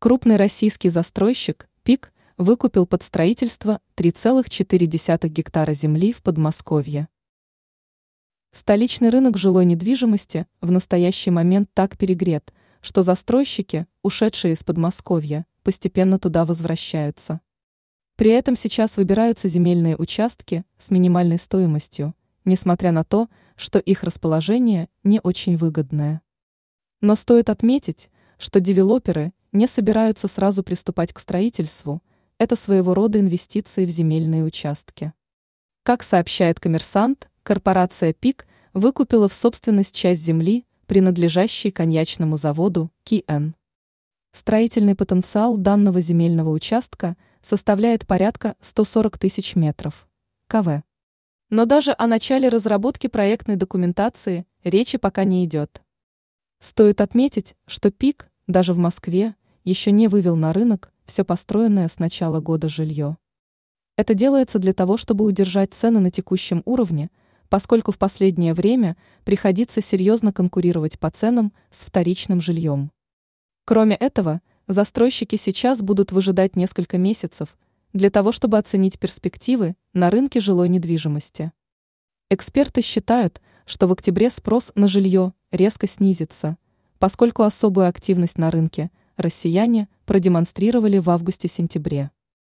Крупный российский застройщик ПИК выкупил под строительство 3,4 гектара земли в Подмосковье. Столичный рынок жилой недвижимости в настоящий момент так перегрет, что застройщики, ушедшие из Подмосковья, постепенно туда возвращаются. При этом сейчас выбираются земельные участки с минимальной стоимостью, несмотря на то, что их расположение не очень выгодное. Но стоит отметить, что девелоперы не собираются сразу приступать к строительству, это своего рода инвестиции в земельные участки. Как сообщает коммерсант, корпорация ПИК выкупила в собственность часть земли, принадлежащей коньячному заводу КИЭН. Строительный потенциал данного земельного участка составляет порядка 140 тысяч метров. КВ. Но даже о начале разработки проектной документации речи пока не идет. Стоит отметить, что ПИК даже в Москве еще не вывел на рынок все построенное с начала года жилье. Это делается для того, чтобы удержать цены на текущем уровне, поскольку в последнее время приходится серьезно конкурировать по ценам с вторичным жильем. Кроме этого, застройщики сейчас будут выжидать несколько месяцев для того, чтобы оценить перспективы на рынке жилой недвижимости. Эксперты считают, что в октябре спрос на жилье резко снизится, поскольку особую активность на рынке россияне продемонстрировали в августе-сентябре.